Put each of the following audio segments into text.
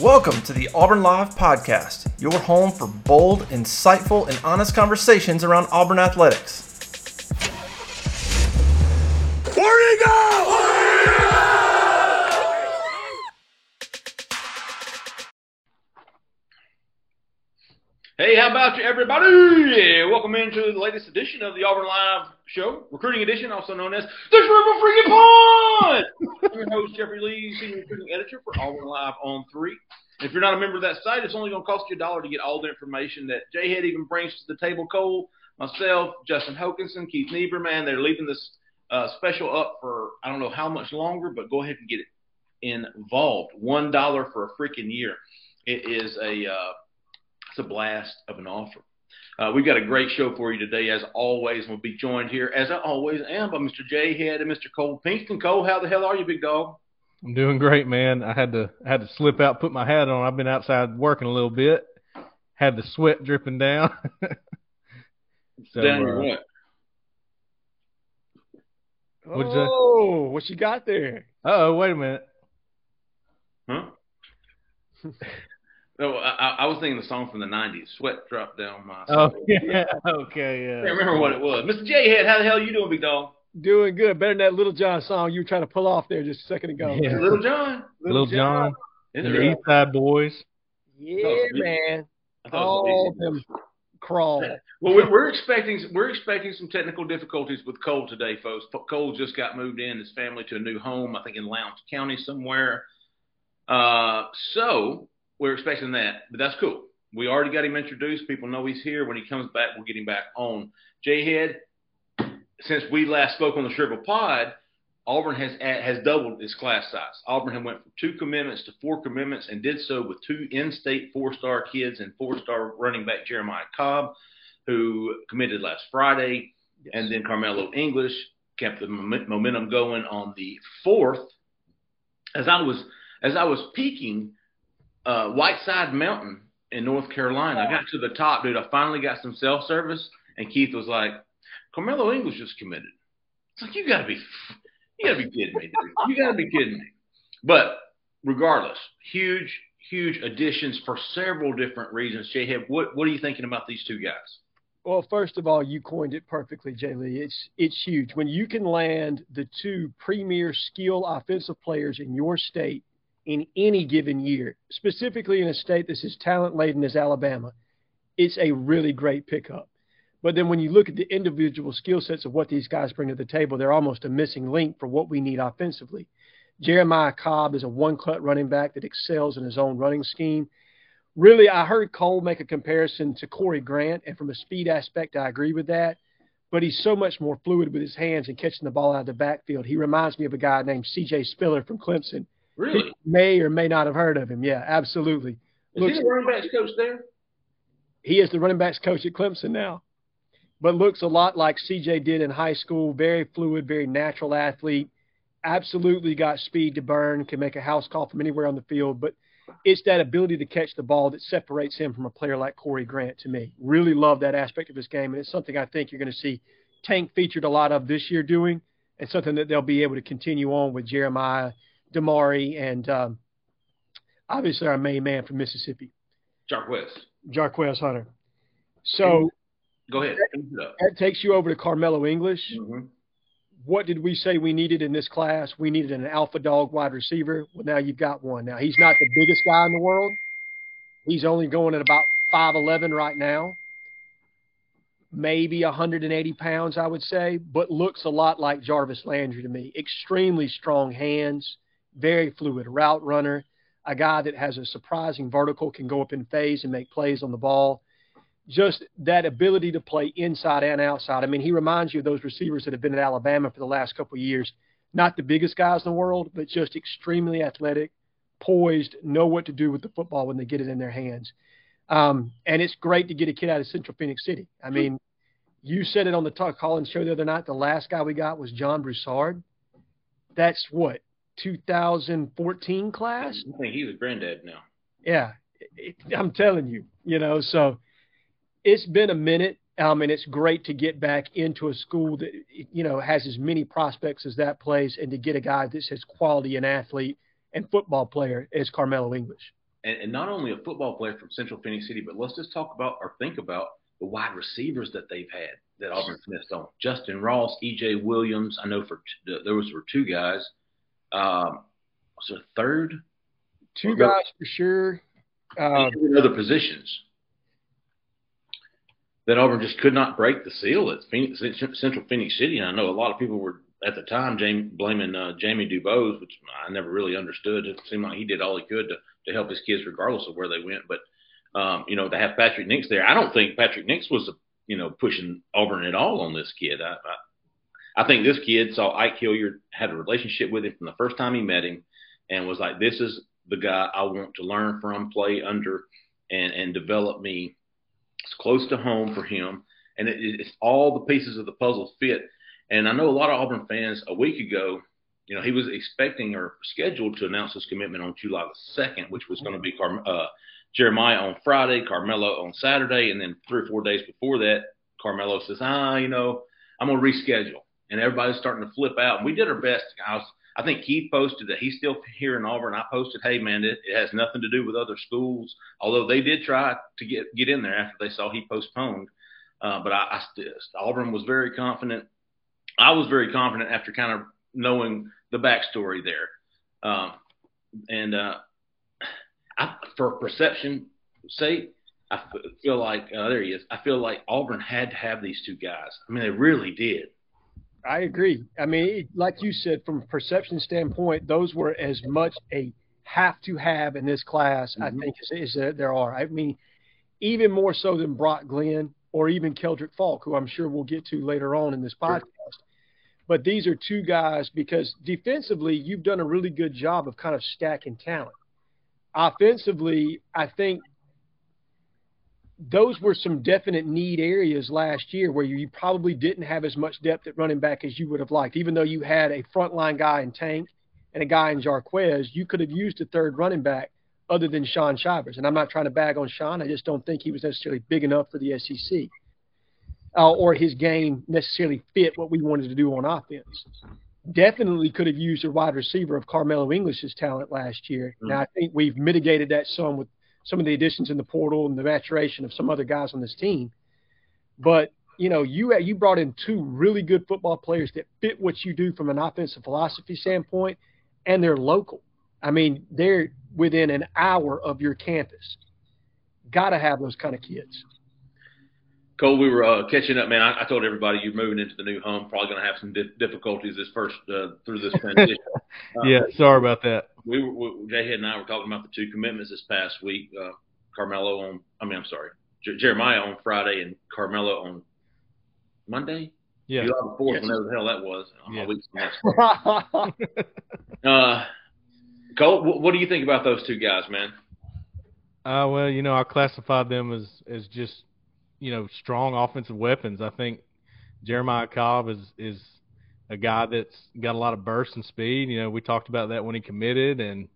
Welcome to the Auburn Live Podcast, your home for bold, insightful, and honest conversations around Auburn athletics. Where'd he go? Hey, how about you, everybody? Welcome into the latest edition of the Auburn Live Show, recruiting edition, also known as the River Freaking Pond. I'm your host, Jeffrey Lee, senior recruiting editor for Auburn Live on Three. If you're not a member of that site, it's only going to cost you a dollar to get all the information that Jay Head even brings to the table. Cole, myself, Justin Hokanson, Keith Niebuhr, man, they're leaving this uh, special up for I don't know how much longer, but go ahead and get it involved. One dollar for a freaking year. It is a uh, it's a blast of an offer. Uh, we've got a great show for you today, as always. We'll be joined here, as I always am, by Mr. Jay Head and Mr. Cole Pinkston. Cole, how the hell are you, big dog? I'm doing great, man. I had to I had to slip out, put my hat on. I've been outside working a little bit. Had the sweat dripping down. so, down your uh, what? What'd you? Oh, what you got there? Oh, wait a minute. Huh? No, I, I was thinking the song from the '90s. Sweat dropped down my. Oh, soul. yeah. Okay, I yeah. can't remember what it was. Mr. J Head, how the hell are you doing, big dog? Doing good. Better than that Little John song you were trying to pull off there just a second ago. Yeah. Little John. Little John Is and the really? East Side Boys. Yeah, Oh, man. I thought it was All easy. them crawl. Well, we're, we're expecting we're expecting some technical difficulties with Cole today, folks. Cole just got moved in his family to a new home, I think in Lowndes County somewhere. Uh, so we're expecting that, but that's cool. We already got him introduced. People know he's here. When he comes back, we'll get him back on. J Head, since we last spoke on the Shrivel Pod, Auburn has has doubled its class size. Auburn had went from two commitments to four commitments and did so with two in-state four-star kids and four-star running back Jeremiah Cobb, who committed last Friday, and then Carmelo English kept the momentum going on the fourth. As I was as I was peaking uh, Whiteside Mountain in North Carolina, I got to the top, dude. I finally got some self-service, and Keith was like, "Carmelo English just committed." It's like you got to be you gotta be kidding me, dude. You gotta be kidding me. But regardless, huge, huge additions for several different reasons. Jay what what are you thinking about these two guys? Well, first of all, you coined it perfectly, Jay Lee. It's it's huge when you can land the two premier skill offensive players in your state in any given year, specifically in a state that's as talent laden as Alabama. It's a really great pickup. But then when you look at the individual skill sets of what these guys bring to the table, they're almost a missing link for what we need offensively. Jeremiah Cobb is a one cut running back that excels in his own running scheme. Really, I heard Cole make a comparison to Corey Grant, and from a speed aspect, I agree with that. But he's so much more fluid with his hands and catching the ball out of the backfield. He reminds me of a guy named C.J. Spiller from Clemson. Really? You may or may not have heard of him. Yeah, absolutely. Is he the running backs coach there? He is the running backs coach at Clemson now, but looks a lot like CJ did in high school. Very fluid, very natural athlete. Absolutely got speed to burn, can make a house call from anywhere on the field. But it's that ability to catch the ball that separates him from a player like Corey Grant to me. Really love that aspect of his game, and it's something I think you're going to see Tank featured a lot of this year doing, and something that they'll be able to continue on with Jeremiah, Damari, and um, obviously our main man from Mississippi, Jarquez. Jarquez Hunter. So Go ahead. Up. that takes you over to Carmelo English. Mhm. What did we say we needed in this class? We needed an alpha dog wide receiver. Well, now you've got one. Now he's not the biggest guy in the world. He's only going at about 5'11 right now. Maybe 180 pounds, I would say, but looks a lot like Jarvis Landry to me. Extremely strong hands, very fluid route runner, a guy that has a surprising vertical, can go up in phase and make plays on the ball just that ability to play inside and outside. I mean, he reminds you of those receivers that have been at Alabama for the last couple of years. Not the biggest guys in the world, but just extremely athletic, poised, know what to do with the football when they get it in their hands. Um, and it's great to get a kid out of Central Phoenix City. I mean, you said it on the Talk Collins show the other night. The last guy we got was John Broussard. That's what 2014 class. I think he's a granddad now. Yeah, it, I'm telling you, you know. So it's been a minute, um, and it's great to get back into a school that you know has as many prospects as that place, and to get a guy that's as quality an athlete and football player as Carmelo English. And, and not only a football player from Central Phoenix City, but let's just talk about or think about the wide receivers that they've had that Auburn's missed on. Justin Ross, EJ Williams. I know for there was for two guys. Um, was it a third? Two guys for sure. Um, other positions that Auburn just could not break the seal at Phoenix, Central Phoenix City. And I know a lot of people were at the time Jamie, blaming uh, Jamey DuBose, which I never really understood. It seemed like he did all he could to, to help his kids, regardless of where they went. But um, you know, to have Patrick Nix there, I don't think Patrick Nix was, you know, pushing Auburn at all on this kid. I, I, I think this kid saw Ike Hilliard had a relationship with him from the first time he met him, and was like, "This is the guy I want to learn from, play under, and and develop me." It's close to home for him, and it, it's all the pieces of the puzzle fit. And I know a lot of Auburn fans a week ago you know, he was expecting or scheduled to announce his commitment on July the 2nd, which was going to be Car- uh, Jeremiah on Friday, Carmelo on Saturday, and then three or four days before that, Carmelo says, ah, you know, I'm gonna reschedule, and everybody's starting to flip out. We did our best. I was, I think Keith posted that he's still here in Auburn. I posted, hey man, it, it has nothing to do with other schools, although they did try to get get in there after they saw he postponed. Uh, but I, I still, Auburn was very confident. I was very confident after kind of knowing the backstory there. Um, and uh, I, for perception sake, I feel like uh, there he is. I feel like Auburn had to have these two guys. I mean, they really did. I agree. I mean, like you said, from a perception standpoint, those were as much a have to have in this class, mm-hmm. I think, as, as there are. I mean, even more so than Brock Glenn or even Keldric Faulk, who I'm sure we'll get to later on in this podcast. Sure. But these are two guys because defensively, you've done a really good job of kind of stacking talent offensively, I think those were some definite need areas last year where you probably didn't have as much depth at running back as you would have liked. Even though you had a frontline guy in Tank and a guy in Jarquez, you could have used a third running back other than Shaun Shivers. And I'm not trying to bag on Shaun. I just don't think he was necessarily big enough for the SEC uh, or his game necessarily fit what we wanted to do on offense definitely could have used a wide receiver of Carmelo English's talent last year. Mm-hmm. Now I think we've mitigated that some with some of the additions in the portal and the maturation of some other guys on this team. But you know, you you brought in two really good football players that fit what you do from an offensive philosophy standpoint, and they're local. I mean, they're within an hour of your campus. Got to have those kind of kids. Cole, we were uh, catching up, man. I, I, told everybody you're moving into the new home. Probably going to have some di- difficulties this first uh, through this transition. uh, yeah, sorry about that. We were we, Jay and I were talking about the two commitments this past week. Uh, Carmelo on, I mean, I'm sorry, J- Jeremiah on Friday and Carmelo on Monday. Yeah, July the fourth, yes. whenever the hell that was. Yeah. uh, Cole, what, what do you think about those two guys, man? Uh, well, you know, I classified them as as just you know, strong offensive weapons. I think Jeremiah Cobb is is a guy that's got a lot of burst and speed. You know, we talked about that when he committed, and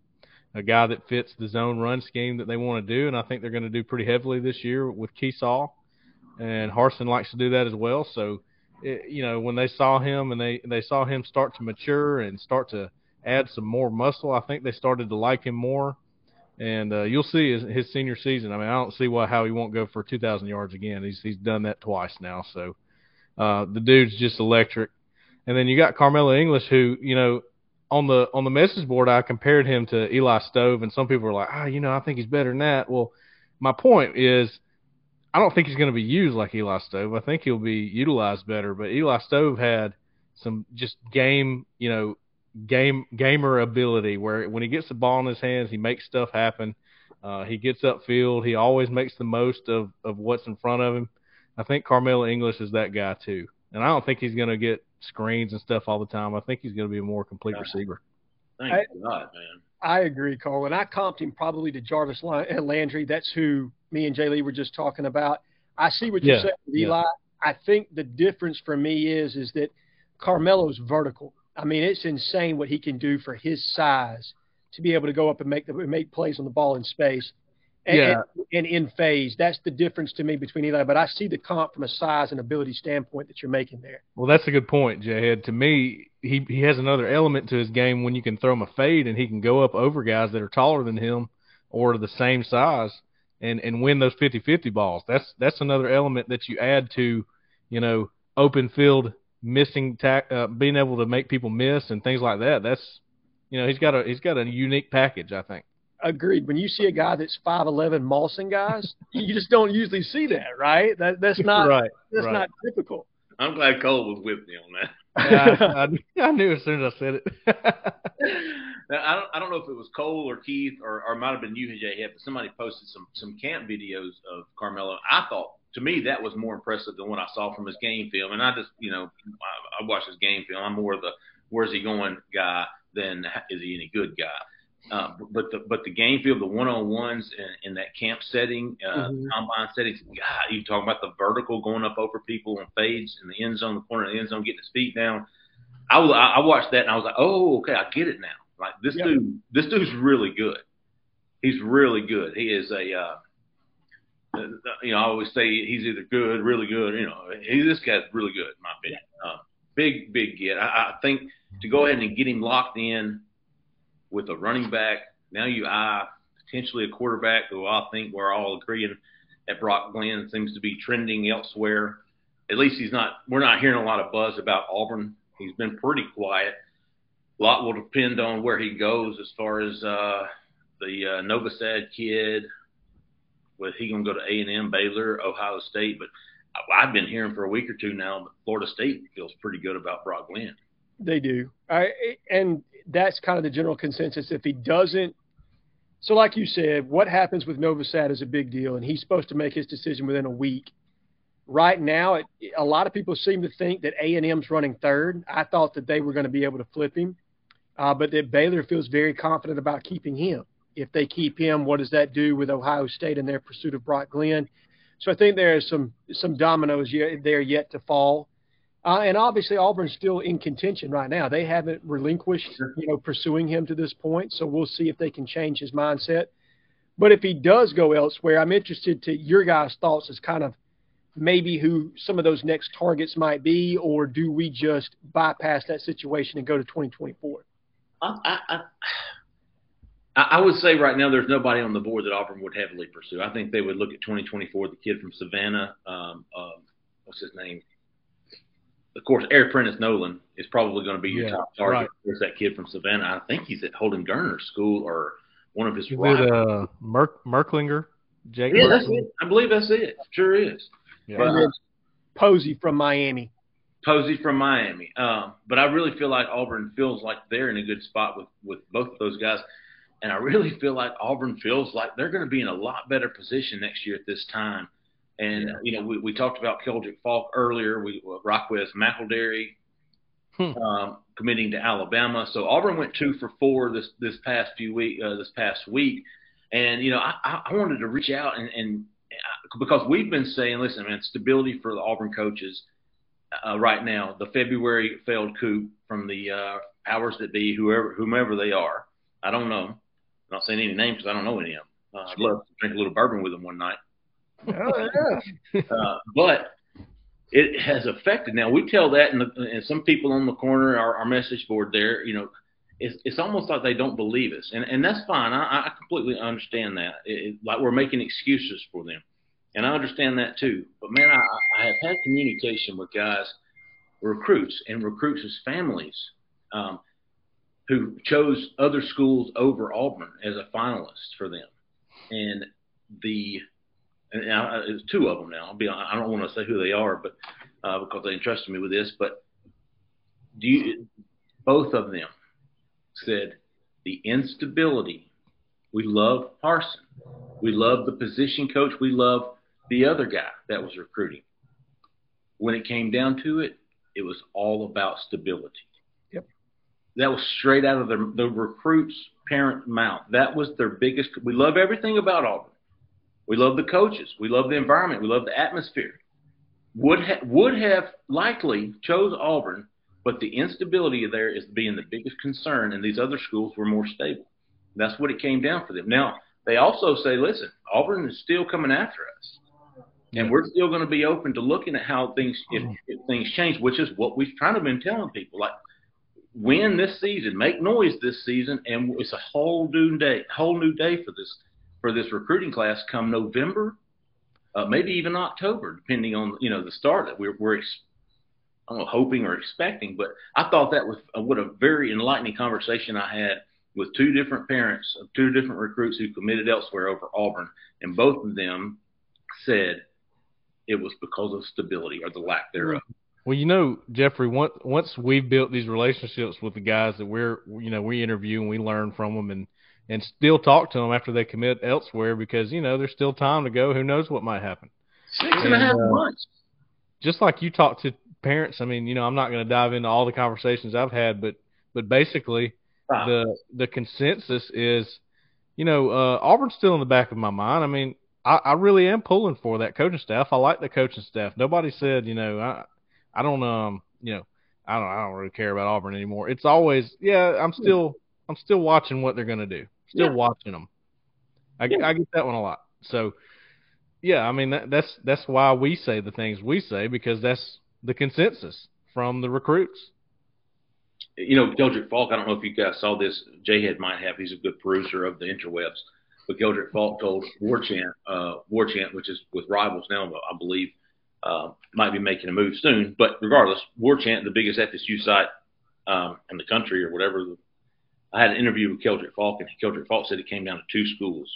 a guy that fits the zone run scheme that they want to do. And I think they're going to do pretty heavily this year with Kiesau, and Harsin likes to do that as well. So, it, you know, when they saw him and they they saw him start to mature and start to add some more muscle, I think they started to like him more and uh, you'll see his, his senior season. I mean, I don't see why how he won't go for 2,000 yards again. He's he's done that twice now. So uh, the dude's just electric. And then you got Carmelo English, who you know on the on the message board I compared him to Eli Stove, and some people were like, ah, you know, I think he's better than that. Well, my point is, I don't think he's going to be used like Eli Stove. I think he'll be utilized better. But Eli Stove had some just game, you know, game gamer ability where when he gets the ball in his hands, he makes stuff happen. Uh, he gets upfield. He always makes the most of, of what's in front of him. I think Carmelo English is that guy too. And I don't think he's going to get screens and stuff all the time. I think he's going to be a more complete receiver. Thank I, God, man. I agree, Cole. And I comped him probably to Jarvis Landry. That's who me and Jay Lee were just talking about. I see what you're Yeah, saying, with Eli. I think the difference for me is is that Carmelo's vertical. I mean, it's insane what he can do for his size to be able to go up and make the make plays on the ball in space. And, Yeah. and, and in phase, that's the difference to me between Eli. But I see the comp from a size and ability standpoint that you're making there. Well, that's a good point, Jayhead. To me, he he has another element to his game when you can throw him a fade and he can go up over guys that are taller than him or the same size and and win those 50-50 balls. That's that's another element that you add to, you know, open field missing tack, uh, being able to make people miss and things like that. That's you know, he's got a he's got a unique package, I think. Agreed. When you see a guy that's five eleven Mawson guys, you just don't usually see that, right? That that's not right. that's right. not typical. I'm glad Cole was with me on that. Yeah, I, I knew as soon as I said it. Now, I don't I don't know if it was Cole or Keith or, or might have been you, Jay Head, but somebody posted some some camp videos of Carmelo. I thought to me that was more impressive than what I saw from his game film. And I just you know I, I watched his game film. I'm more of the where's he going guy than is he any good guy. Uh, but the but the game field, the one on ones in, in that camp setting, uh, Mhm. combine settings, God, you talking about the vertical going up over people and fades in the end zone, the corner of the end zone, getting his feet down. I was I watched that and I was like, oh, okay, I get it now. Like this Yep. dude, this dude's really good. He's really good. He is a, uh, you know, I always say he's either good, really good. You know, he, this guy's really good, in my opinion. Uh, big, big get. I, I think to go ahead and get him locked in with a running back. Now you eye potentially a quarterback who I think we're all agreeing that Brock Glenn seems to be trending elsewhere. At least he's not. We're not hearing a lot of buzz about Auburn. He's been pretty quiet. A lot will depend on where he goes as far as uh, the uh, Novosad kid. Was he going to go to A and M, Baylor, Ohio State? But I've been hearing for a week or two now Florida State feels pretty good about Brock Glenn. They do. I, and that's kind of the general consensus. If he doesn't, so like you said, what happens with Novosad is a big deal, and he's supposed to make his decision within a week. Right now, it, a lot of people seem to think that A and M's running third. I thought that they were going to be able to flip him, uh, but that Baylor feels very confident about keeping him. If they keep him, what does that do with Ohio State in their pursuit of Brock Glenn? So I think there are some some dominoes yet, there yet to fall. Uh, and obviously Auburn's still in contention right now. They haven't relinquished, you know, pursuing him to this point. So we'll see if they can change his mindset. But if he does go elsewhere, I'm interested to your guys' thoughts as kind of maybe who some of those next targets might be, or do we just bypass that situation and go to 2024? I, I, I, I would say right now there's nobody on the board that Auburn would heavily pursue. I think they would look at 2024, the kid from Savannah. Um, um, what's his name? Of course, Eric Prentice Nolan is probably going to be your Yeah, top target. right. There's that kid from Savannah. I think he's at Holden Garner School or one of his Is it uh, Merk, Merklinger? Jake yeah, that's it. I believe that's it. Sure is. Yeah. But, And then Posey from Miami. Posey from Miami. Um, but I really feel like Auburn feels like they're in a good spot with, with both of those guys. And I really feel like Auburn feels like they're going to be in a lot better position next year at this time. And, Yeah. you know, we, we talked about Keldric Faulk earlier. We Rockwest McElderry Hmm. um, committing to Alabama. So Auburn went two for four this this past few week uh, this past week. And you know, I, I I wanted to reach out and, and uh, because we've been saying, listen, man, stability for the Auburn coaches uh, right now. The February failed coup from the uh, powers that be, whoever whomever they are. I don't know. I'm not saying any names because I don't know any of them. Uh, I'd love to drink a little bourbon with them one night. Oh, yeah. Uh, but it has affected. Now we tell that, and, the, and some people on the corner, our, our message board there, you know, it's, it's almost like they don't believe us, and and that's fine. I, I completely understand that. It, it, like we're making excuses for them, and I understand that too. But man, I, I have had communication with guys, recruits, and recruits' families. Um, who chose other schools over Auburn as a finalist for them, and the and I, it's two of them now. I'll be, I don't want to say who they are, but uh, because they entrusted me with this. But do you? Both of them said the instability. We love Parson. We love the position coach. We love the other guy that was recruiting. When it came down to it, it was all about stability. That was straight out of the, the recruits' parent mouth. That was their biggest. We love everything about Auburn. We love the coaches. We love the environment. We love the atmosphere. Would ha- would have likely chose Auburn, but the instability there is being the biggest concern, and these other schools were more stable. That's what it came down for them. Now they also say, listen, Auburn is still coming after us, and we're still going to be open to looking at how things if, if things change, which is what we've kind of been telling people. Like win this season, make noise this season, and it's a whole new day, whole new day for this for this recruiting class come November, uh, maybe even October, depending on you know the start that we're we're ex- I don't know hoping or expecting. But I thought that was uh, what a very enlightening conversation I had with two different parents of two different recruits who committed elsewhere over Auburn, and both of them said it was because of stability or the lack thereof. Well, you know, Jeffrey, once once we've built these relationships with the guys that we're, you know, we interview and we learn from them, and and still talk to them after they commit elsewhere because you know there's still time to go. Who knows what might happen? Six and, and a half uh, months. Just like you talk to parents, I mean, you know, I'm not going to dive into all the conversations I've had, but but basically, wow. the the consensus is, you know, uh, Auburn's still in the back of my mind. I mean, I, I really am pulling for that coaching staff. I like the coaching staff. Nobody said, you know, I I don't um you know I don't I don't really care about Auburn anymore. It's always yeah I'm still I'm still watching what they're gonna do. Still yeah. watching them. I yeah. I get that one a lot. So yeah, I mean that, that's that's why we say the things we say because that's the consensus from the recruits. You know, Keldric Faulk. I don't know if you guys saw this. Jayhead might have. He's a good peruser of the interwebs. But Keldric Faulk told Warchant, uh, Warchant, which is with Rivals now, I believe, uh, might be making a move soon. But regardless, Warchant, the biggest FSU site um, in the country or whatever. I had an interview with Keldric Faulk, and Keldric Faulk said it came down to two schools,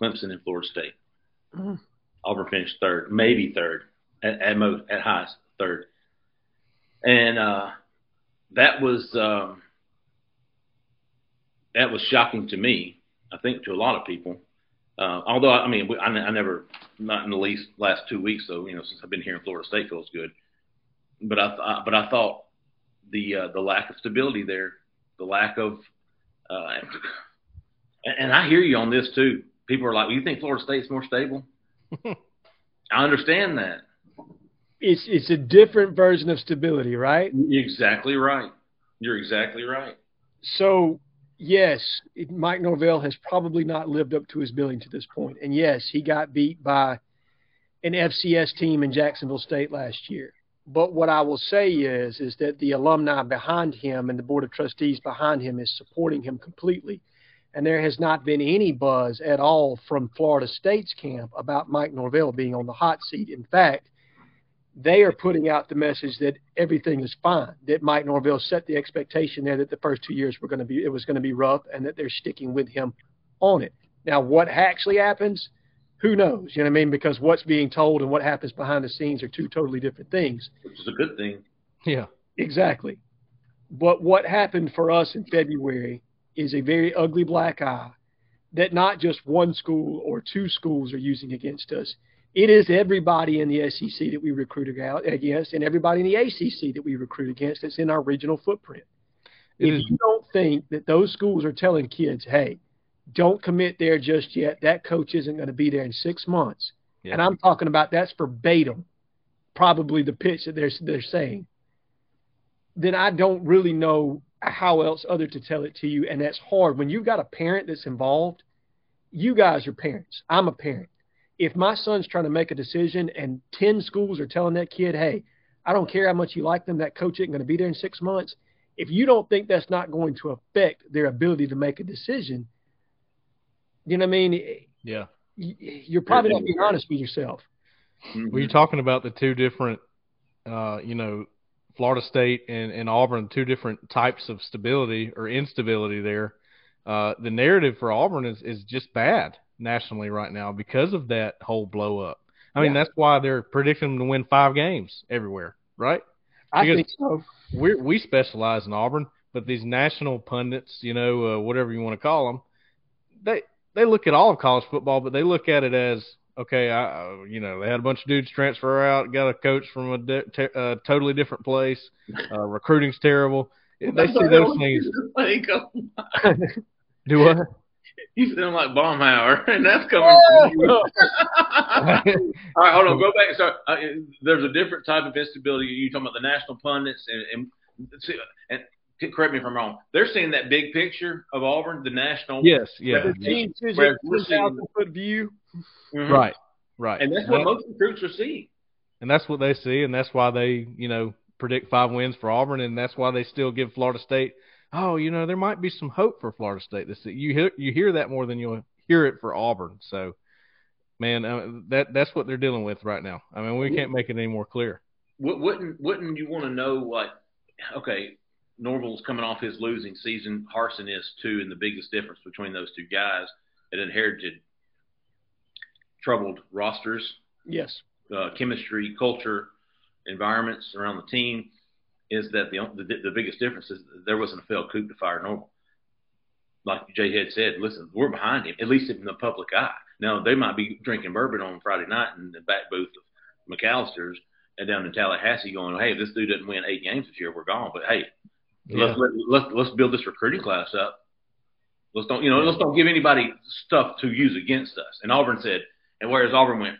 Clemson and Florida State. Mm-hmm. Auburn finished third, maybe third, at, at most, at highest third. And uh, that was um, that was shocking to me. I think to a lot of people. Uh, although I mean, I, I never, not in the least last two weeks though. You know, since I've been here in Florida State feels good. But I, but I thought the uh, the lack of stability there, the lack of, uh, and I hear you on this too. People are like, well, "You think Florida State's more stable?" I understand that. It's it's a different version of stability, right? Exactly right. You're exactly right. So yes, Mike Norvell has probably not lived up to his billing to this point. And yes, he got beat by an FCS team in Jacksonville State last year. But what I will say is, is that the alumni behind him and the board of trustees behind him is supporting him completely. And there has not been any buzz at all from Florida State's camp about Mike Norvell being on the hot seat. In fact, they are putting out the message that everything is fine. That Mike Norvell set the expectation there that the first two years were going to be it was going to be rough, and that they're sticking with him on it. Now, what actually happens, who knows? You know what I mean? Because what's being told and what happens behind the scenes are two totally different things. Which is a good thing. Yeah. Exactly. But what happened for us in February is a very ugly black eye that not just one school or two schools are using against us it is everybody in the SEC that we recruit against and everybody in the ACC that we recruit against that's in our regional footprint. It if is. you don't think that those schools are telling kids, hey, don't commit there just yet, that coach isn't going to be there in six months. Yeah. And I'm talking about that's verbatim, probably the pitch that they're, they're saying. Then I don't really know how else other to tell it to you. And that's hard. When you've got a parent that's involved, you guys are parents. I'm a parent if my son's trying to make a decision and 10 schools are telling that kid, hey, I don't care how much you like them, that coach isn't going to be there in six months. If you don't think that's not going to affect their ability to make a decision, you know what I mean? Yeah. You're probably not being honest with yourself. Mm-hmm. Were you talking about the two different, uh, you know, Florida State and, and Auburn, two different types of stability or instability there? Uh, the narrative for Auburn is, is just bad nationally right now because of that whole blow up. I mean, that's why they're predicting them to win five games everywhere, right? I because think so. We we specialize in Auburn, but these national pundits, you know, uh, whatever you want to call them, they they look at all of college football, but they look at it as okay, I, uh, you know, they had a bunch of dudes transfer out, got a coach from a, de- te- a totally different place, uh, recruiting's terrible, they see those things. Like, oh, Do what? You sound like Baumhauer, and that's coming from you. All right, hold on. Go back. So uh, there's a different type of instability. You talking about the national pundits and and, see, and correct me if I'm wrong. They're seeing that big picture of Auburn, the national. yes, yeah, The team Whereas we're thousand foot view. Mhm. right, right. And that's what most recruits are seeing. and that's what they see, and that's why they, you know, predict five wins for Auburn, and that's why they still give Florida State. Oh, you know, there might be some hope for Florida State this You hear you hear that more than you'll hear it for Auburn. So, man, uh, that that's what they're dealing with right now. I mean, we can't make it any more clear. Wouldn't wouldn't you want to know what? okay, Norvell's coming off his losing season. Harsin is too, and the biggest difference between those two guys that inherited troubled rosters, Yes. uh, chemistry, culture, environments around the team is that the, the the biggest difference is there wasn't a failed coup to fire Normal. Like Jay had said, listen, we're behind him, at least in the public eye. Now they might be drinking bourbon on Friday night in the back booth of McAllister's and down in Tallahassee, going, "Hey, if this dude doesn't win eight games this year, we're gone." But hey, Yeah. let's let, let's let's build this recruiting class up. Let's don't you know let's don't give anybody stuff to use against us. And Auburn said, and whereas Auburn went,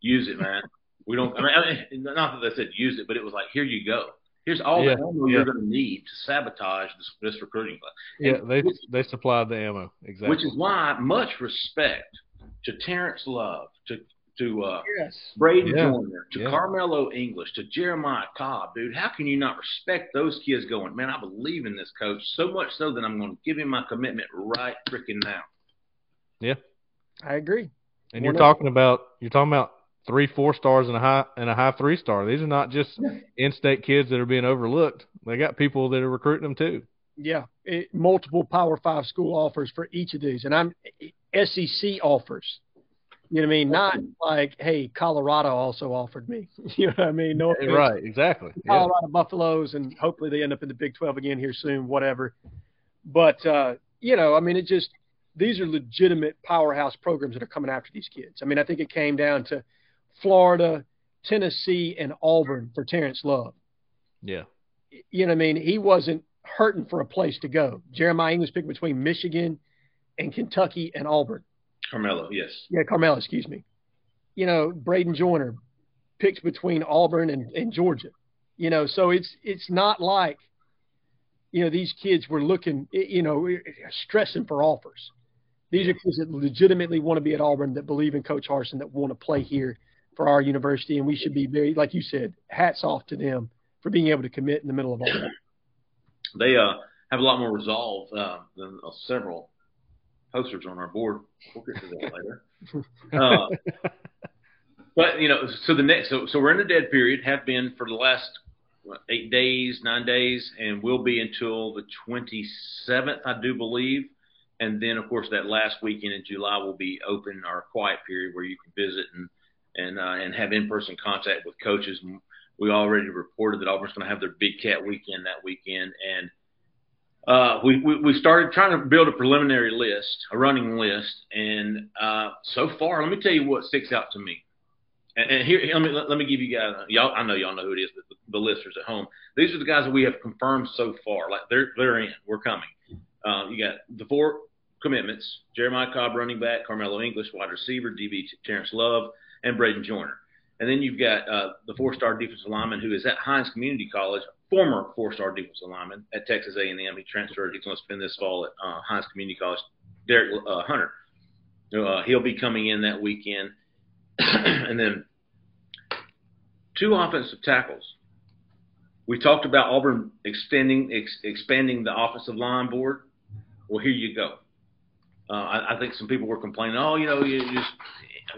use it, man. We don't. I mean, not that they said use it, but it was like, here you go. Here's all Yeah, the ammo yeah. you're going to need to sabotage this, this recruiting class. Yeah, And they which, they supplied the ammo exactly. which is why much respect to Terrence Love, to to uh, Yes. Braden Yeah. Joyner, to Yeah. Carmelo English, to Jeremiah Cobb, dude. How can you not respect those kids going, man, I believe in this coach so much so that I'm going to give him my commitment right freaking now. yeah, I agree. and you're of- talking about you're talking about three four stars and a high and a high three star. These are not just in-state kids that are being overlooked. They got people that are recruiting them too. Yeah, it, multiple Power Five school offers for each of these, and I'm SEC offers. You know what I mean? Not like, hey, Colorado also offered me. You know what I mean? No, offense. Right, exactly. Yeah. Colorado Buffaloes, and hopefully they end up in the Big 12 again here soon, whatever. But, uh, you know, I mean, it just, these are legitimate powerhouse programs that are coming after these kids. I mean, I think it came down to Florida, Tennessee, and Auburn for Terrence Love. Yeah. You know what I mean? He wasn't hurting for a place to go. Jeremiah English picked between Michigan and Kentucky and Auburn. Carmelo, yes. Yeah, Carmelo, excuse me. You know, Braden Joyner picked between Auburn and, and Georgia. You know, so it's it's not like, you know, these kids were looking, you know, stressing for offers. These are kids that legitimately want to be at Auburn, that believe in Coach Harsin, that want to play here for our university, and we should be very, like you said, hats off to them for being able to commit in the middle of all that. They uh, have a lot more resolve uh, than uh, several posters on our board. We'll get to that later. Uh, but you know, so the next, so, so we're in a dead period. Have been for the last what, eight days, nine days, and will be until the 27th, I do believe. And then, of course, that last weekend in July will be open our quiet period where you can visit and and uh, and have in-person contact with coaches. We already reported that Auburn's going to have their Big Cat weekend that weekend, and uh, we, we we started trying to build a preliminary list, a running list, and uh, so far, let me tell you what sticks out to me. And, and here, let me let, me give you guys, y'all. I know y'all know who it is, but the, the listeners at home, these are the guys that we have confirmed so far. Like they're they're in, we're coming. Uh, you got the four commitments: Jeremiah Cobb, running back; Carmelo English, wide receiver; DB Terrence Love, and Braden Joyner. And then you've got uh, the four-star defensive lineman who is at Hinds Community College, former four-star defensive lineman at Texas A&M. He transferred. He's going to spend this fall at uh, Hinds Community College. Derek uh, Hunter. Uh, he'll be coming in that weekend. and then two offensive tackles. We talked about Auburn extending, ex- expanding the offensive line board. Well, here you go. Uh, I, I think some people were complaining, oh, you know, you just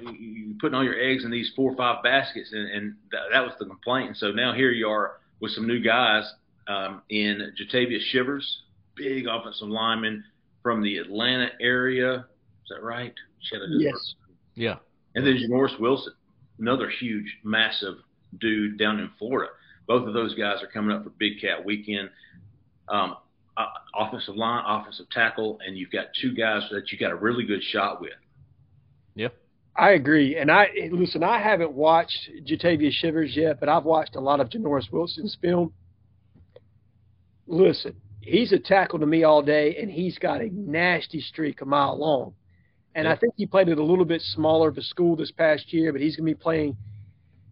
you putting all your eggs in these four or five baskets, and, and that, that was the complaint. And so now here you are with some new guys um, in Jatavius Shivers, big offensive lineman from the Atlanta area. Is that right? She had a good Yes. Yeah. and then Janoris Wilson, another huge, massive dude down in Florida. Both of those guys are coming up for Big Cat Weekend. Um, uh, offensive line, offensive tackle, and you've got two guys that you got a really good shot with. I agree. And I listen, I haven't watched Jatavia Shivers yet, but I've watched a lot of Janoris Wilson's film. Listen, he's a tackle to me all day, and he's got a nasty streak a mile long. And yeah. I think he played at a little bit smaller of a school this past year, but he's going to be playing.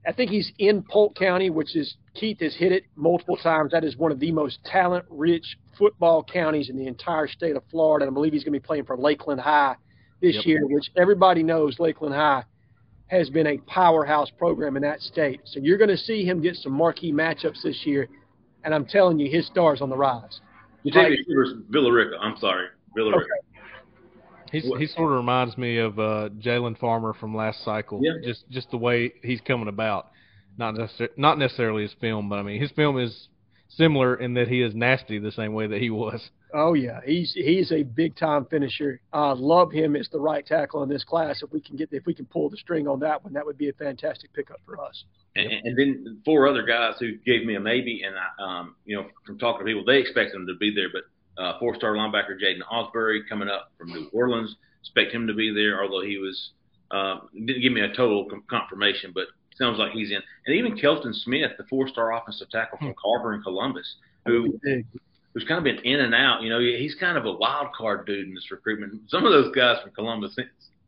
I think he's in Polk County, which is Keith has hit it multiple times. That is one of the most talent-rich football counties in the entire state of Florida. And I believe he's going to be playing for Lakeland High this yep. year, which everybody knows Lakeland High has been a powerhouse program in that state. So you're going to see him get some marquee matchups this year. And I'm telling you, his star's on the rise. You take me Villa Rica. I'm sorry, Villa Rica. Okay. He's, he sort of reminds me of uh, Jalen Farmer from last cycle. Yeah. Just just the way he's coming about. Not necessarily not necessarily his film, but I mean his film is similar in that he is nasty the same way that he was. Oh yeah, he's he's a big time finisher. I love him as the right tackle in this class. If we can get if we can pull the string on that one, that would be a fantastic pickup for us. And, and then four other guys who gave me a maybe, and I, um, you know, from talking to people, they expect him to be there. But uh, four-star linebacker Jaden Osbury coming up from New Orleans, expect him to be there. Although he was uh, didn't give me a total confirmation, but sounds like he's in. And even Kelton Smith, the four-star offensive tackle from Carver and Columbus, who who's kind of been in and out. You know, he's kind of a wild card dude in this recruitment. Some of those guys from Columbus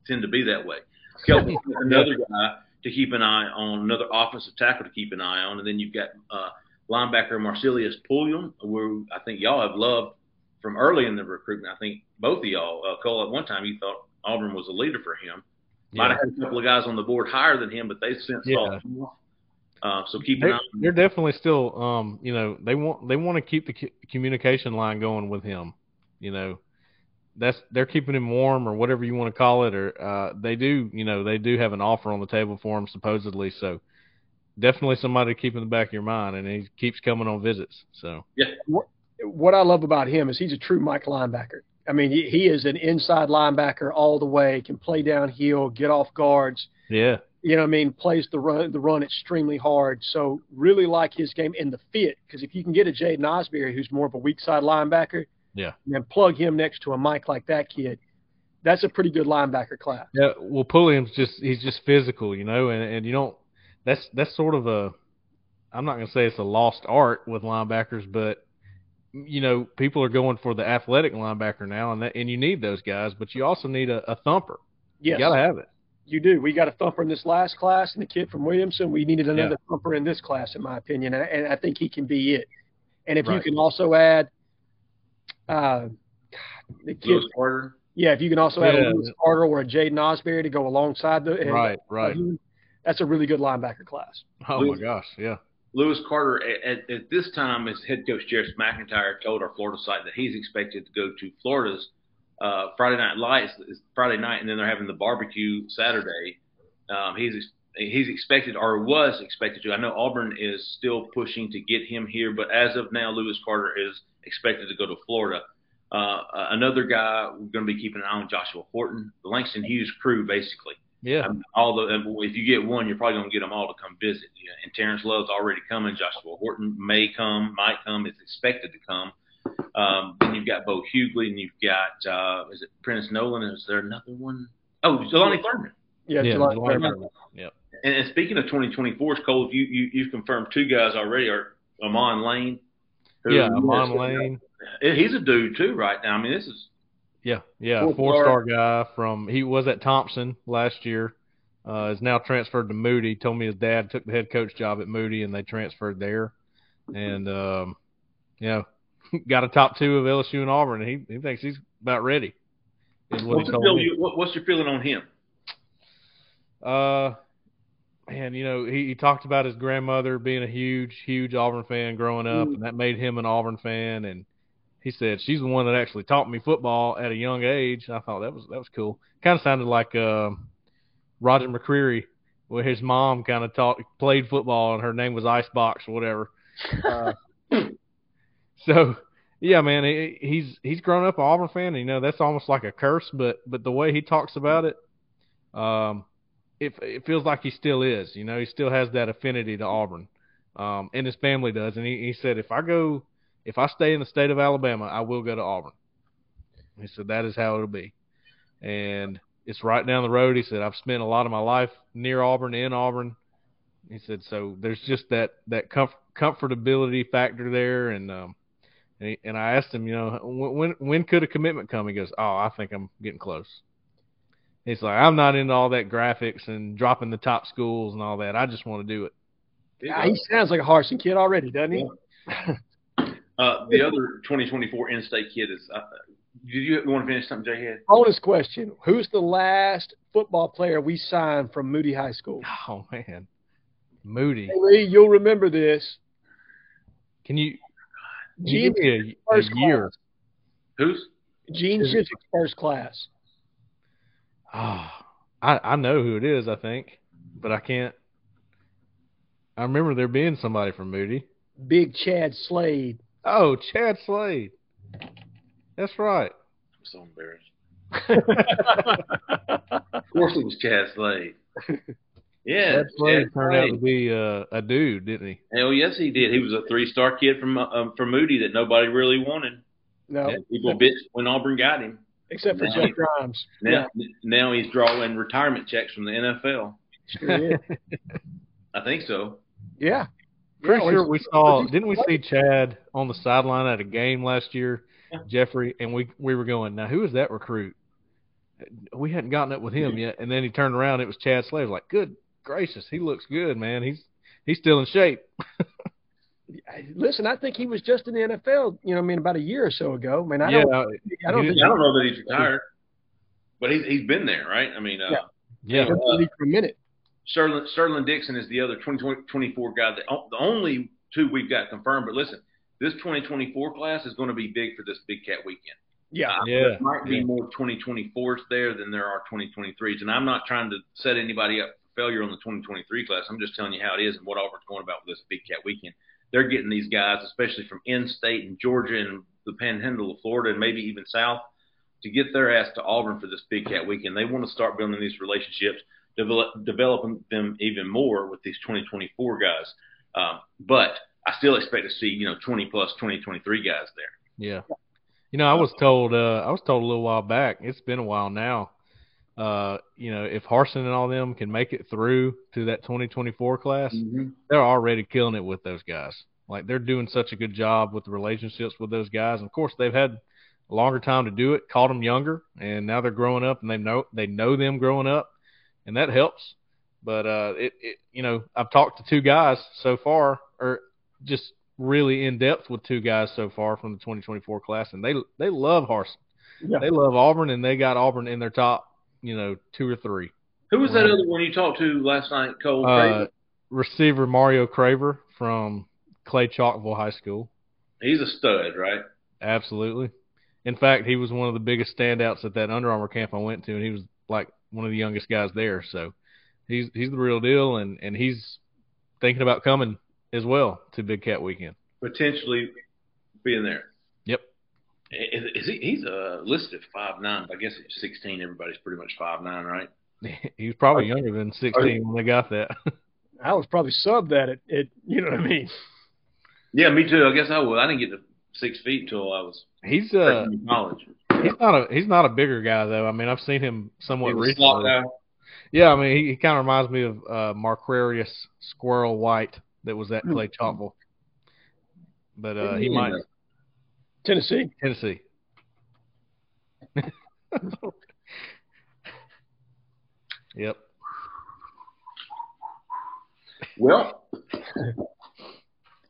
tend to be that way. Kelton, another guy to keep an eye on, another offensive tackle to keep an eye on, and then you've got uh, linebacker Marcelius Pulliam, who I think y'all have loved from early in the recruitment. I think both of y'all, uh, Cole, at one time you thought Auburn was a leader for him. Might have had a couple of guys on the board higher than him, but they've since yeah. Uh, so keep they're, they're, definitely still, um, you know, they want they want to keep the communication line going with him. You know, that's they're keeping him warm or whatever you want to call it, or uh, they do, you know, they do have an offer on the table for him supposedly. So definitely somebody to keep in the back of your mind, and he keeps coming on visits. So yeah, what, what I love about him is he's a true Mike linebacker. I mean, he, he is an inside linebacker all the way. Can play downhill, get off guards. Yeah you know what I mean, plays the run the run extremely hard. So really like his game and the fit because if you can get a Jaden Osbury who's more of a weak side linebacker, yeah, and then plug him next to a Mike like that kid, that's a pretty good linebacker class. Yeah, well, Pulliam's just he's just physical, you know, and and you don't that's that's sort of a I'm not going to say it's a lost art with linebackers, but you know people are going for the athletic linebacker now, and that, and you need those guys, but you also need a, a thumper. Yes. You got to have it you do. We got a thumper in this last class and the kid from Williamson. We needed another yeah. thumper in this class, in my opinion, and I, and I think he can be it. And if right. you can also add uh, the kid, Lewis Carter. Yeah, if you can also add yeah. a Lewis Carter or a Jaden Osbury to go alongside the right, right. that's a really good linebacker class. Oh Lewis, my gosh, yeah. Lewis Carter at, at, this time, as head coach Jerris McIntyre told our Florida site that he's expected to go to Florida's uh, Friday Night Lights is Friday night, and then they're having the barbecue Saturday. Um, he's he's expected or was expected to. I know Auburn is still pushing to get him here, but as of now, Lewis Carter is expected to go to Florida. Uh, another guy we're going to be keeping an eye on Joshua Horton, the Langston Hughes crew, basically. Yeah. Um, all the if you get one, you're probably going to get them all to come visit. Yeah. And Terrence Love's already coming. Joshua Horton may come, might come, is expected to come. Um, then you've got Bo Hughley, and you've got uh, is it Prentice Nolan? Is there another one? Oh, Jelani Thurman. Yeah, yeah Jelani Thurman. Yeah. And, and, speaking of 2024's Cole, you, you you've confirmed two guys already. Are Amon Lane? yeah, Amon Lane. He's a dude too, right now. I mean, this is. Yeah, yeah, four star guy from he was at Thompson last year. Uh, is now transferred to Moody. Told me his dad took the head coach job at Moody, and they transferred there. And um, you know, got a top two of LSU and Auburn, and he he thinks he's about ready. What what's, you, what, what's your feeling on him? Uh, man, you know, he, he talked about his grandmother being a huge, huge Auburn fan growing up, mm. and that made him an Auburn fan. And he said she's the one that actually taught me football at a young age. I thought that was that was cool. Kind of sounded like uh, Roger McCreary, where his mom kind of taught played football, and her name was Icebox or whatever. Uh, so yeah, man, he, he's he's grown up an Auburn fan. You know, that's almost like a curse, but but the way he talks about it, um, it it feels like he still is. You know, he still has that affinity to Auburn, um, and his family does. And he, he said, if I go, if I stay in the state of Alabama, I will go to Auburn. He said that is how it'll be, and it's right down the road. He said I've spent a lot of my life near Auburn, in Auburn. He said so. There's just that that comfort, comfortability factor there, and um, And, he, and I asked him, you know, when when could a commitment come? He goes, oh, I think I'm getting close. He's like, I'm not into all that graphics and dropping the top schools and all that. I just want to do it. Yeah, he sounds like a Harsin kid already, doesn't he? Yeah. uh, the other 2024 in-state kid is. Uh, did you want to finish something, Jay? Head? Bonus question: Who's the last football player we signed from Moody High School? Oh man, Moody. Hey, Lee, you'll remember this. Can you, can you give me a, a year? Class. Who's? Gene Chizik's first class. Oh, I I know who it is. I think, but I can't. I remember there being somebody from Moody. Big Chad Slade. Oh, Chad Slade. That's right. I'm so embarrassed. of course, it was Chad Slade. Yeah, Chad Slade Chad turned Slade. out to be uh, a dude, didn't he? Hell yes, he did. He was a three-star kid from um, from Moody that nobody really wanted. No, yeah, people bitched when Auburn got him. Except for Jeff Grimes. Now, yeah. now he's drawing retirement checks from the NFL. Sure I think so. Yeah. Pretty yeah, sure we saw. Didn't we see Chad on the sideline at a game last year, yeah. Jeffrey? And we we were going. Now who is that recruit? We hadn't gotten up with him yet. And then he turned around. It was Chad Slade. Like, good gracious, he looks good, man. He's he's still in shape. Listen, I think he was just in the NFL. You know, I mean, about a year or so ago. I mean, I yeah, don't. I don't. Think, I don't know that he's retired, but he's he's been there, right? I mean, uh, yeah, yeah. Uh, for a minute. Sterling, Sterling Dixon is the other 2024 guy. That, the only two we've got confirmed. But listen, this 2024 class is going to be big for this Big Cat weekend. Yeah, uh, yeah. There might be yeah. more 2024s there than there are 2023s, and I'm not trying to set anybody up for failure on the 2023 class. I'm just telling you how it is and what Auburn's going about with this Big Cat weekend. They're getting these guys, especially from in-state and Georgia and the Panhandle of Florida, and maybe even South, to get their ass to Auburn for this Big Cat weekend. They want to start building these relationships develop, developing them even more with these 2024 guys. Um, but I still expect to see, you know, 20 plus 2023 guys there. Yeah. You know, I was told, uh, I was told a little while back, it's been a while now, uh, you know, if Harsin and all them can make it through to that 2024 class, mm-hmm. they're already killing it with those guys. Like they're doing such a good job with the relationships with those guys. And of course, they've had a longer time to do it, caught them younger, and now they're growing up and they know they know them growing up and that helps. But uh, it, it, you know, I've talked to two guys so far, or just really in depth with two guys so far from the 2024 class, and they they love Harsin. Yeah. They love Auburn, and they got Auburn in their top, you know, two or three. Who was that other one you talked to last night, Cole? Uh, receiver Mario Craver from Clay Chalkville High School. He's a stud, right? Absolutely. In fact, he was one of the biggest standouts at that Under Armour camp I went to, and he was like one of the youngest guys there. So he's he's the real deal, and and he's thinking about coming as well to Big Cat Weekend. Potentially being there. Yep. Is, is he? He's uh, listed five nine. I guess he's sixteen. Everybody's pretty much five nine, right? he was probably younger than sixteen when they got that. I was probably sub that at, at you know what I mean. Yeah, me too. I guess I would. I didn't get to six feet until I was he's uh college. He's not a he's not a bigger guy though. I mean, I've seen him somewhat recently. Yeah, I mean, he, he kind of reminds me of uh, Marquarius Squirrel White that was at Clay Chalkville. But uh, he might Tennessee. Tennessee. yep. Well,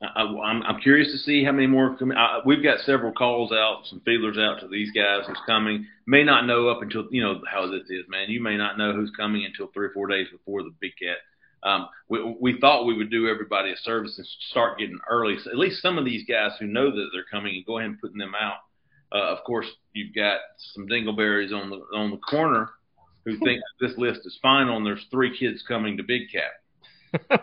I, am I'm curious to see how many more. I, we've got several calls out, some feelers out to these guys who's coming. May not know up until you know how this is, man. You may not know who's coming until three or four days before the big cat. Um, we, we thought we would do everybody a service and start getting early. So at least some of these guys who know that they're coming and go ahead and putting them out. Uh, of course, you've got some dingleberries on the on the corner who think this list is final, and there's three kids coming to Big Cat.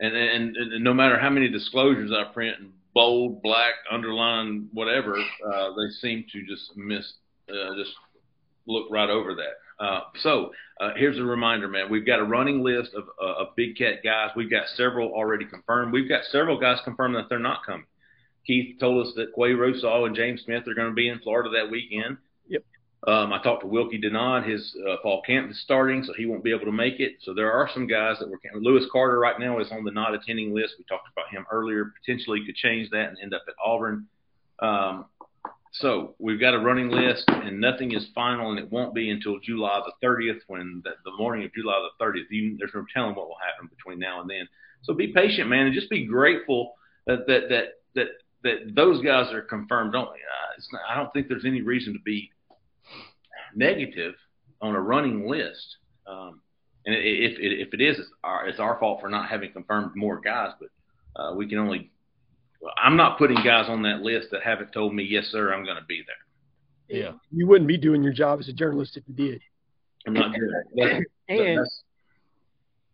and, and, and no matter how many disclosures I print in bold, black, underline, whatever, uh, they seem to just miss, uh, just look right over that. Uh, so uh, here's a reminder, man. We've got a running list of, uh, of Big Cat guys. We've got several already confirmed. We've got several guys confirmed that they're not coming. Keith told us that Quay Rosal and James Smith are going to be in Florida that weekend. Um, I talked to Wilky Denaud. His uh, fall camp is starting, so he won't be able to make it. So there are some guys that were. Lewis Carter right now is on the not attending list. We talked about him earlier. Potentially could change that and end up at Auburn. Um, so we've got a running list, and nothing is final, and it won't be until July the 30th. When the, the morning of July the 30th, you, there's no telling what will happen between now and then. So be patient, man, and just be grateful that that that that, that those guys are confirmed. Don't uh, it's not, I don't think there's any reason to be negative on a running list. Um, and if if it is, it's our, it's our fault for not having confirmed more guys. But uh, we can only I'm not putting guys on that list that haven't told me, yes, sir, I'm going to be there. Yeah. You wouldn't be doing your job as a journalist if you did. I'm not doing that. And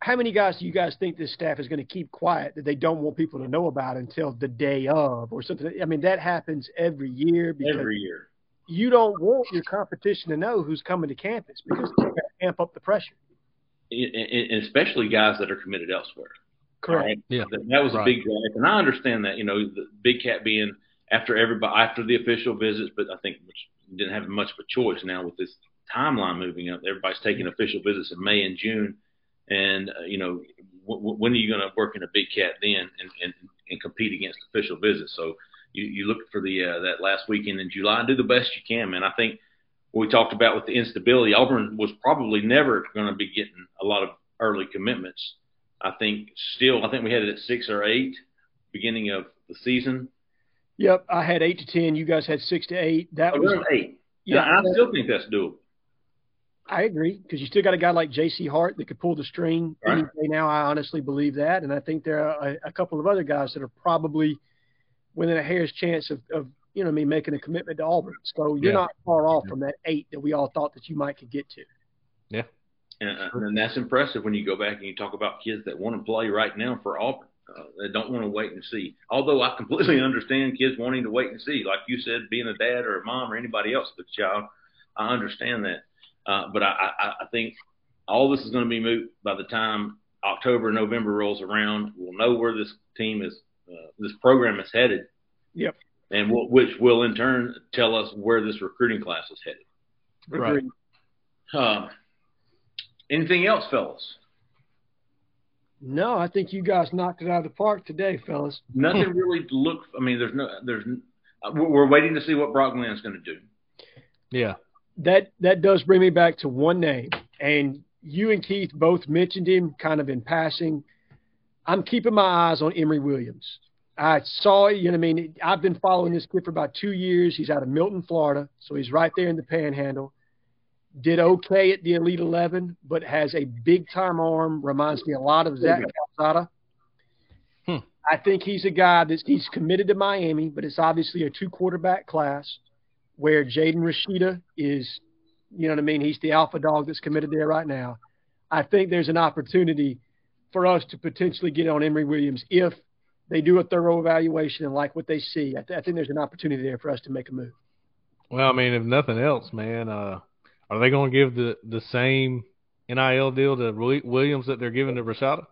how many guys do you guys think this staff is going to keep quiet that they don't want people to know about until the day of or something? I mean, that happens every year because every year. you don't want your competition to know who's coming to campus because it's going to amp up the pressure. And- and especially guys that are committed elsewhere. Correct. Right? Yeah. That, that was Right. a big drive, and I understand that. You know, the Big Cat being after everybody after the official visits, but I think we didn't have much of a choice now with this timeline moving up. Everybody's taking mm-hmm. official visits in May and June, and uh, you know, w- w- when are you going to work in a Big Cat then and, and and compete against official visits? So you you look for the uh, that last weekend in July and do the best you can, man. I think what we talked about with the instability, Auburn was probably never going to be getting a lot of early commitments. I think still, I think we had it at six or eight beginning of the season. Yep. I had eight to 10. You guys had six to eight. That was, eight. yeah, Yeah, I still think that's doable. I agree because you still got a guy like J.C. Hart that could pull the string Right. any day now. I honestly believe that, and I think there are a, a couple of other guys that are probably within a hair's chance of, of you know, what I mean, making a commitment to Auburn. So you're Yeah. not far off from that eight that we all thought that you might could get to. And, uh, and that's impressive when you go back and you talk about kids that want to play right now for Auburn. Uh, they don't want to wait and see. Although I completely understand kids wanting to wait and see, like you said, being a dad or a mom or anybody else with a child, I understand that. Uh, but I, I, I think all this is going to be moot by the time October, November rolls around. We'll know where this team is, uh, this program is headed. Yep. And will, which will in turn tell us where this recruiting class is headed. Right. Uh, anything else, fellas? No, I think you guys knocked it out of the park today, fellas. Nothing really to look. I mean, there's no, there's. uh, We're we're waiting to see what Brock Glenn's going to do. Yeah. That that does bring me back to one name, and you and Keith both mentioned him kind of in passing. I'm keeping my eyes on Emory Williams. I saw, you know what I mean? I've been following this kid for about two years. He's out of Milton, Florida, so he's right there in the panhandle. Did okay at the Elite 11, but has a big time arm. Reminds me a lot of Zach Calzada. Hmm. I think he's a guy that's he's committed to Miami, but it's obviously a two quarterback class where Jaden Rashada is, you know what I mean? He's the alpha dog that's committed there right now. I think there's an opportunity for us to potentially get on Emory Williams if they do a thorough evaluation and like what they see. I, th- I think there's an opportunity there for us to make a move. Well, I mean, if nothing else, man, uh, are they going to give the the same NIL deal to Williams that they're giving to Rashada?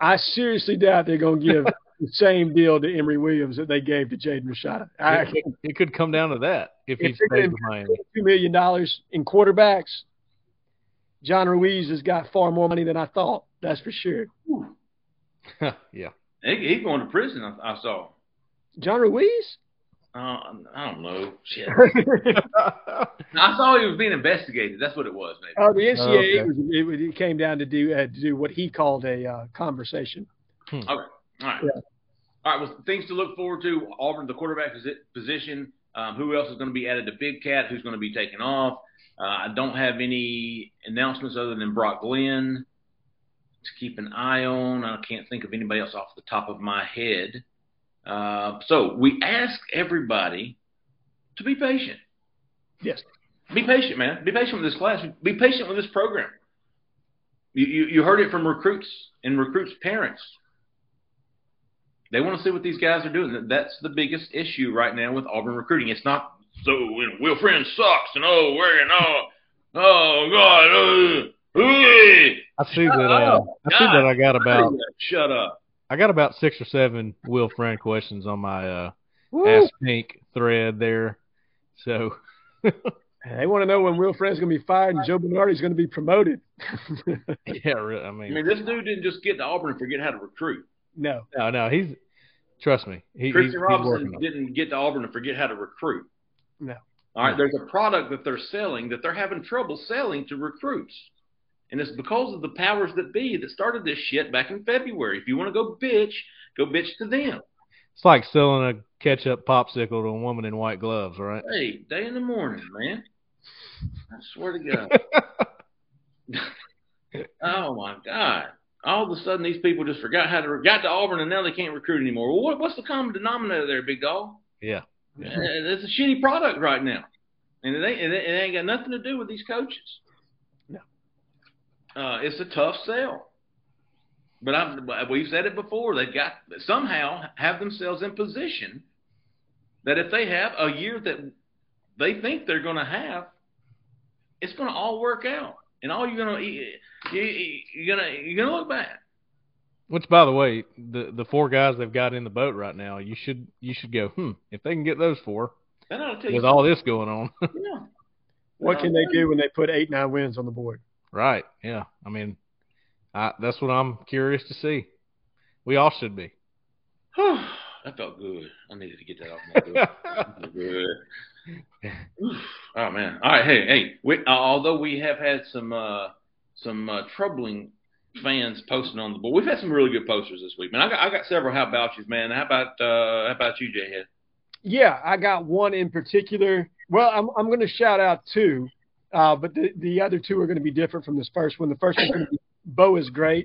I seriously doubt they're going to give the same deal to Emory Williams that they gave to Jaden Rashada. I, It, it, it could come down to that if he If they're stays gonna- Miami. two million dollars in quarterbacks. John Ruiz has got far more money than I thought. That's for sure. yeah. He, he's going to prison. I, I saw. John Ruiz? Uh, I don't know. Shit. I saw he was being investigated. That's what it was, maybe. Oh, the NCAA okay. it, was- it came down to do uh, to do what he called a uh, conversation. Okay. All right. Yeah. All right. Well, things to look forward to. Auburn, the quarterback position. Um, who else is going to be added to Big Cat? Who's going to be taken off? Uh, I don't have any announcements other than Brock Glenn to keep an eye on. I can't think of anybody else off the top of my head. Uh, so we ask everybody to be patient. Yes. Be patient, man. Be patient with this class. Be patient with this program. You, you, you heard it from recruits and recruits' parents. They want to see what these guys are doing. That's the biggest issue right now with Auburn recruiting. It's not so you know, Will Friend sucks and oh where and oh oh God. Uh, uh, I see that. Uh, I see that. I got about Shut up. I got about six or seven Will Friend questions on my uh, Woo. Ask Pink thread there. So They want to know when Will Friend's going to be fired and Joe Bernardi's going to be promoted. yeah, re- I I mean, mean, this dude didn't just get to Auburn and forget how to recruit. No. no, no, he's Trust me, he, Christian he's, he's Robinson working on it. didn't get to Auburn to forget how to recruit. No. All right, No. there's a product that they're selling that they're having trouble selling to recruits. And it's because of the powers that be that started this shit back in February. If you want to go bitch, go bitch to them. It's like selling a ketchup popsicle to a woman in white gloves, right? Hey, day in the morning, man. I swear to God. oh my God. All of a sudden, these people just forgot how to got to Auburn, and now they can't recruit anymore. Well, what, what's the common denominator there, big dog? Yeah. Uh, It's a shitty product right now, and it ain't, it ain't- got nothing to do with these coaches. No. Uh, it's a tough sell, but I've, we've said it before. They've got somehow have themselves in position that if they have a year that they think they're going to have, it's going to all work out, and all you're going to you, you, you're going to you're going to look back. Which, by the way, the the four guys they've got in the boat right now, you should you should go. Hmm. If they can get those four That ought to tell you with all this going on. Yeah. What can they do when they put eight nine wins on the board? right? Yeah. I mean, I, that's what I'm curious to see. We all should be. that felt good. I needed to get that off my good. Good. Oof. Oh man! All right, hey, hey. We, uh, although we have had some uh, some uh, troubling fans posting on the board, we've had some really good posters this week, man. I got I got several how about yous, man. How about uh, how about you, Jay Head? Yeah, I got one in particular. Well, I'm I'm going to shout out two, uh, but the the other two are going to be different from this first one. The first one's going to be Bo is great.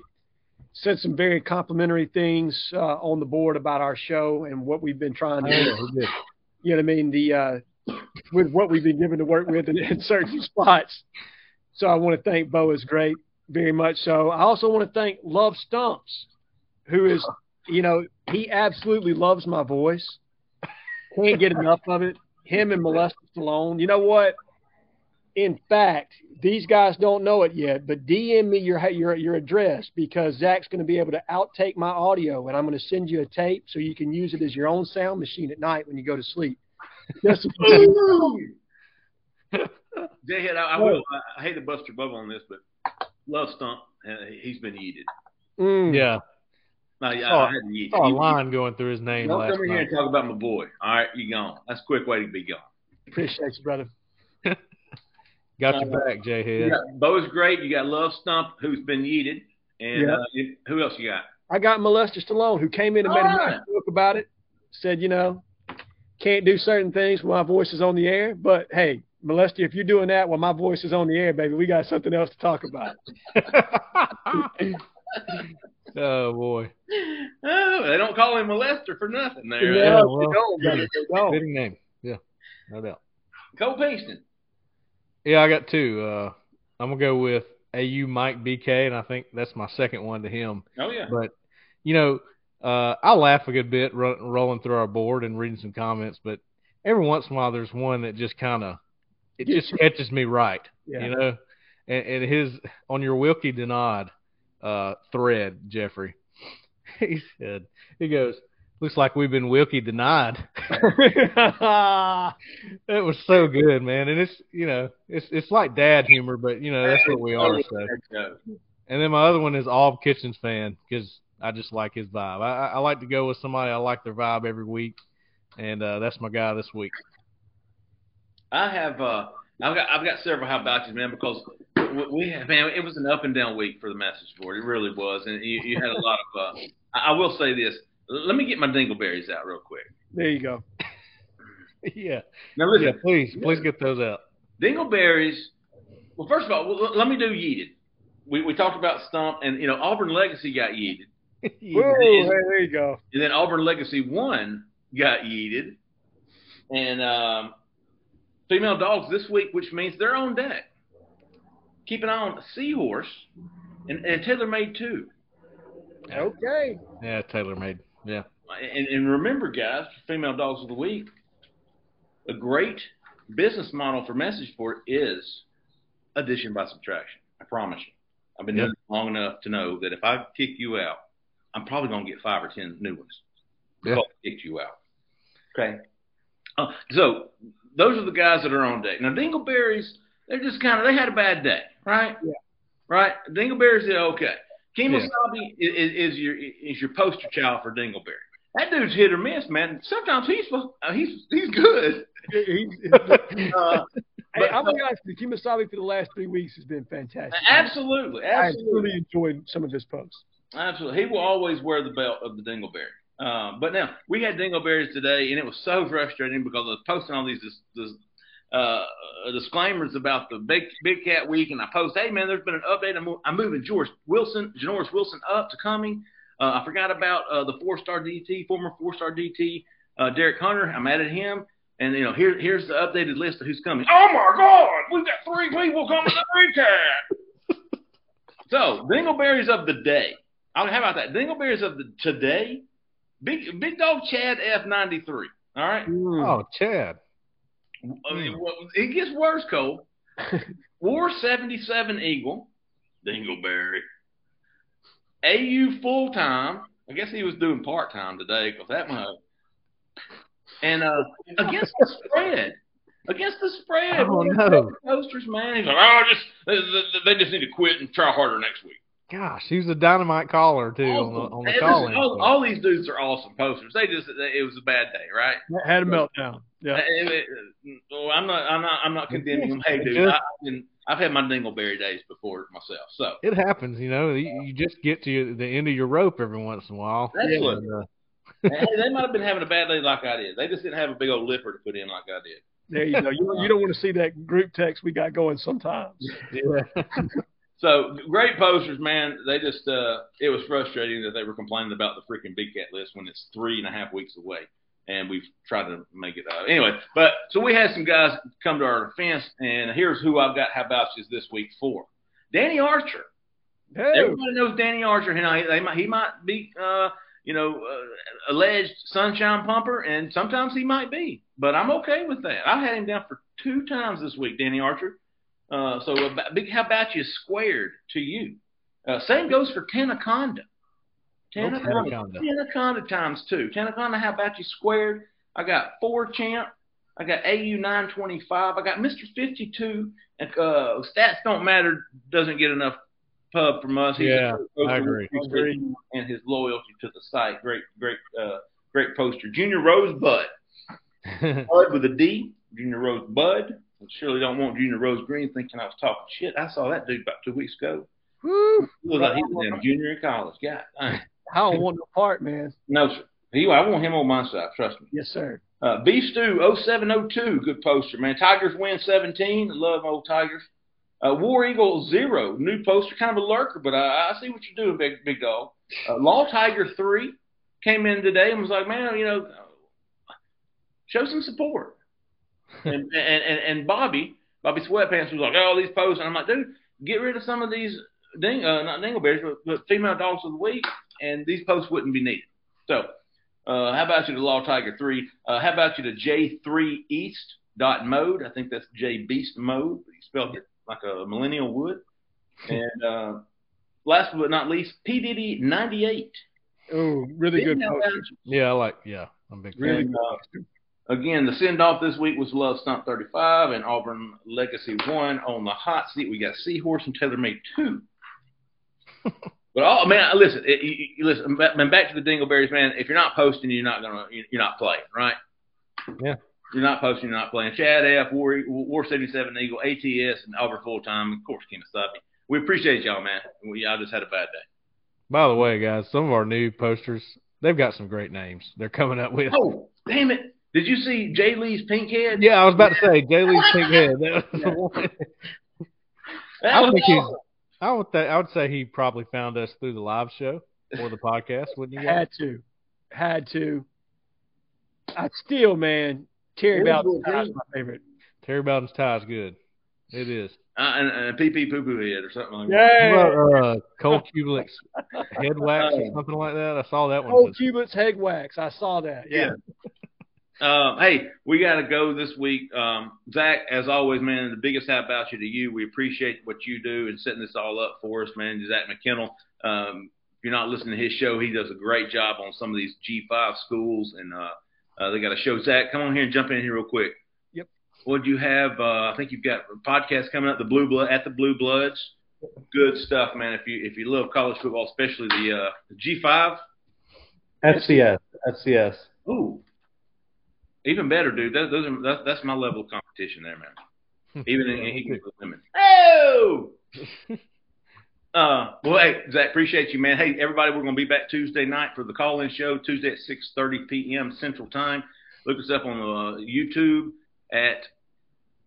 Said some very complimentary things uh, on the board about our show and what we've been trying to do. You know what I mean? The uh, with what we've been given to work with in, in certain spots. So I want to thank Bo is great, very much so. I also want to thank Love Stumps, who is, you know, he absolutely loves my voice. Can't get enough of it. Him and Molester Stallone. You know what? In fact, these guys don't know it yet, but DM me your your your address because Zach's going to be able to outtake my audio, and I'm going to send you a tape so you can use it as your own sound machine at night when you go to sleep. Just Jay Head, I, I will. I, I hate to bust your bubble on this, but Love Stump, he's been yeeted. Mm. Yeah. No, yeah, Saw- I had to yeet. Saw a You- line going through his name Don't last come in here and talk about my boy. All right, you gone. That's a quick way to be gone. Appreciate you, brother. Got your Uh, back, Jay You Head. got Bo's great. You got Love Stump, who's been yeeted, and Yeah. uh, who else you got? I got Molester Stallone, who came in and made a All nice joke about it. Said, you know, can't do certain things when my voice is on the air, but hey, Molester, if you're doing that while my voice is on the air, baby, we got something else to talk about. oh boy, Oh, they don't call him molester for nothing there. Yeah, Yeah, well, don't, brother, they fitting name. Yeah, no doubt. Cole Pinkston. Yeah, I got two. Uh, I'm gonna go with AU Mike BK, and I think that's my second one to him. Oh yeah. But you know, uh, I laugh a good bit ro- rolling through our board and reading some comments, but every once in a while there's one that just kind of it just catches me right. Yeah. You know, and, and his on your Wilky Denaud uh, thread, Jeffrey. He said he goes. Looks like we've been Wilkie denied. It was so good, man, and it's you know it's it's like dad humor, but you know that's what we are. So, So, and then my other one is all Kitchens fan because I just like his vibe. I, I like to go with somebody I like their vibe every week, and uh, that's my guy this week. I have uh, I've got I've got several how about you, man, because we- have, man, it was an up and down week for the message board. It really was, and you, you had a lot of. Uh, I I will say this. Let me get my dingleberries out real quick. there you go. yeah, Now listen, yeah. Please, please get those out. Dingleberries. Well, first of all, let me do yeeted. We we talked about stump, and you know Auburn Legacy got yeeted, Whoa, hey, there you go. and then Auburn Legacy one got yeeted, and um, female dogs this week, which means they're on deck. Keep an eye on Seahorse and, and Taylor Made too. Okay. Yeah, tailor made. Yeah, And, and remember, guys, female dogs of the week, a great business model for message board is addition by subtraction. I promise you. I've been Yeah. doing it long enough to know that if I kick you out, I'm probably going to get five or ten new ones. Yeah. Because I kicked you out. Okay. Uh, so those are the guys that are on deck. Now Dingleberries, they're just kind of they had a bad day, right? Yeah. Right. Dingleberries did okay. Yeah. Is, is your is your poster child for Dingleberry. that dude's hit or miss, man. Sometimes he's uh, he's he's good. uh, hey, I'm gonna be honest with you, Kemosabe for the last three weeks has been fantastic. Absolutely, absolutely. I really enjoyed some of his posts. Absolutely, he will always wear the belt of the Dingleberry. Um, but now we had dingleberries today, and it was so frustrating because I was posting all these this, this, uh, disclaimers about the big big cat week, and I post, hey man, there's been an update. I'm, I'm moving George Wilson, Janoris Wilson up to coming. Uh, I forgot about uh, the four star DT, former four star DT, uh, Derek Hunter. I'm added him. And you know, here here's the updated list of who's coming. Oh my God, we've got three people coming to Big Cat. so, dingleberries of the day. How about that? Dingleberries of the today Big Big Dog Chad F ninety three. All right. Mm. Oh, Chad. I mean, it gets worse, Cole. War seventy seven Eagle, Dingleberry. AU full time. I guess he was doing part time today because that much. And uh, against the spread, against the spread, oh no, posters, man. He's like, oh, just they, they just need to quit and try harder next week. Gosh, he was a dynamite caller too awesome. on the, on the call. All, all, these dudes are awesome posters. They just it was a bad day, right? Had a meltdown. Yeah. It, it, well, I'm not I'm not I'm not condemning them. Hey, dude, I, I've had my dingleberry days before myself. So it happens, you know. You, you just get to the end of your rope every once in a while. That's yeah. what. Uh, hey, they might have been having a bad day like I did. They just didn't have a big old lipper to put in like I did. There you go. You, you don't want to see that group text we got going sometimes. Yeah. So great posters, man. They just uh, it was frustrating that they were complaining about the freaking big cat list when it's three and a half weeks away, and we've tried to make it uh, anyway. But so we had some guys come to our defense, and here's who I've got. How about you this week for Danny Archer. Hey. Everybody knows Danny Archer. You know, he, might, he might be, uh, you know, uh, alleged sunshine pumper, and sometimes he might be. But I'm okay with that. I had him down for two times this week, Danny Archer. Uh, so a big how about you squared to you. Uh, same goes for Tanaconda. Tanaconda, Tanaconda times two. Tanaconda, how about you squared? I got four champ. I got AU 925. I got Mr. 52. Uh, stats don't matter. Doesn't get enough pub from us. He's yeah, I agree. And his loyalty to the site. Great, great, uh, great poster. Junior Rosebud. Bud with a D. Junior Rosebud surely don't want Junior Rose Green thinking I was talking shit. I saw that dude about two weeks ago. Woo! He was like he was in junior in college. God, I don't want no part, man. No, sir. He, I want him on my side. Trust me. Yes, sir. Uh, Beef Stew 0702, good poster, man. Tigers win 17. Love old Tigers. Uh, War Eagle Zero, new poster, kind of a lurker, but I, I see what you're doing, big big dog. Uh, Law Tiger Three came in today and was like, man, you know, show some support and, and, and and Bobby Bobby Sweatpants was like, oh, these posts, and I'm like, dude, get rid of some of these ding uh, not dingleberries, but, but female dogs of the week, and these posts wouldn't be needed. So, uh, how about you to Law Tiger three? Uh, how about you to J three East dot mode? I think that's J Beast mode. He spelled it like a millennial would. And uh, last but not least, P Diddy ninety eight. Oh, really good. Yeah, I like. Yeah, I'm big. Really and, uh, Again, the send off this week was Love Stunt 35 and Auburn Legacy 1. On the hot seat, we got Seahorse and TaylorMade 2. but all man, listen, it, you, you listen. Man, back to the Dingleberries, man. If you're not posting, you're not gonna, you're not playing, right? Yeah. You're not posting, you're not playing. Chad F, War, War 77 Eagle, ATS, and Auburn full time. Of course, Kemosabe. We appreciate y'all, man. We, I just had a bad day. By the way, guys, some of our new posters, they've got some great names. They're coming up with. Oh, damn it! Did you see Jay Lee's pink head? Yeah, I was about to say Jay Lee's pink head. I would think he's. I would th- I would say he probably found us through the live show or the podcast, wouldn't you? Had to, had to. I still, man, Terry Bowden's tie is my favorite. Terry Bowden's tie is good. It is. Uh, and, and pee pee poo poo head or something like yeah. that. Uh, Cole Cubelic's head wax or uh, something like that. I saw that one. Cole Cubelic's head wax. I saw that. Yeah. yeah. Uh, hey, we got to go this week. Um, Zach, as always, man, the biggest hat about you to you. We appreciate what you do and setting this all up for us, man. Zach McKinnell. Um, if you're not listening to his show, he does a great job on some of these G5 schools, and uh, uh, they got a show. Zach, come on here and jump in here real quick. Yep. What do you have? Uh, I think you've got a podcast coming up, the Blue Blood at the Blue Bloods. Good stuff, man. If you if you love college football, especially the uh, the G5 FCS. FCS. Ooh, even better, dude. That, those are, that, that's my level of competition there, man. Even in, in with women. Oh. Uh, well, hey, Zach, appreciate you, man. Hey, everybody, we're going to be back Tuesday night for the call-in show, Tuesday at 6.30 p.m. Central Time. Look us up on the uh, YouTube at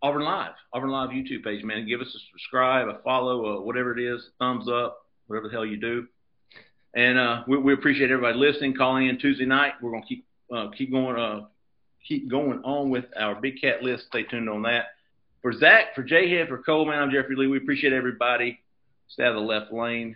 Auburn Live, Auburn Live YouTube page, man. Give us a subscribe, a follow, uh, whatever it is, thumbs up, whatever the hell you do. And uh, we, we, appreciate everybody listening, calling in Tuesday night. We're going to keep uh, keep going uh, keep going on with our big cat list. Stay tuned on that. For Zach, for Jay Head, for Coleman, I'm Jeffrey Lee. We appreciate everybody. Stay out of the left lane.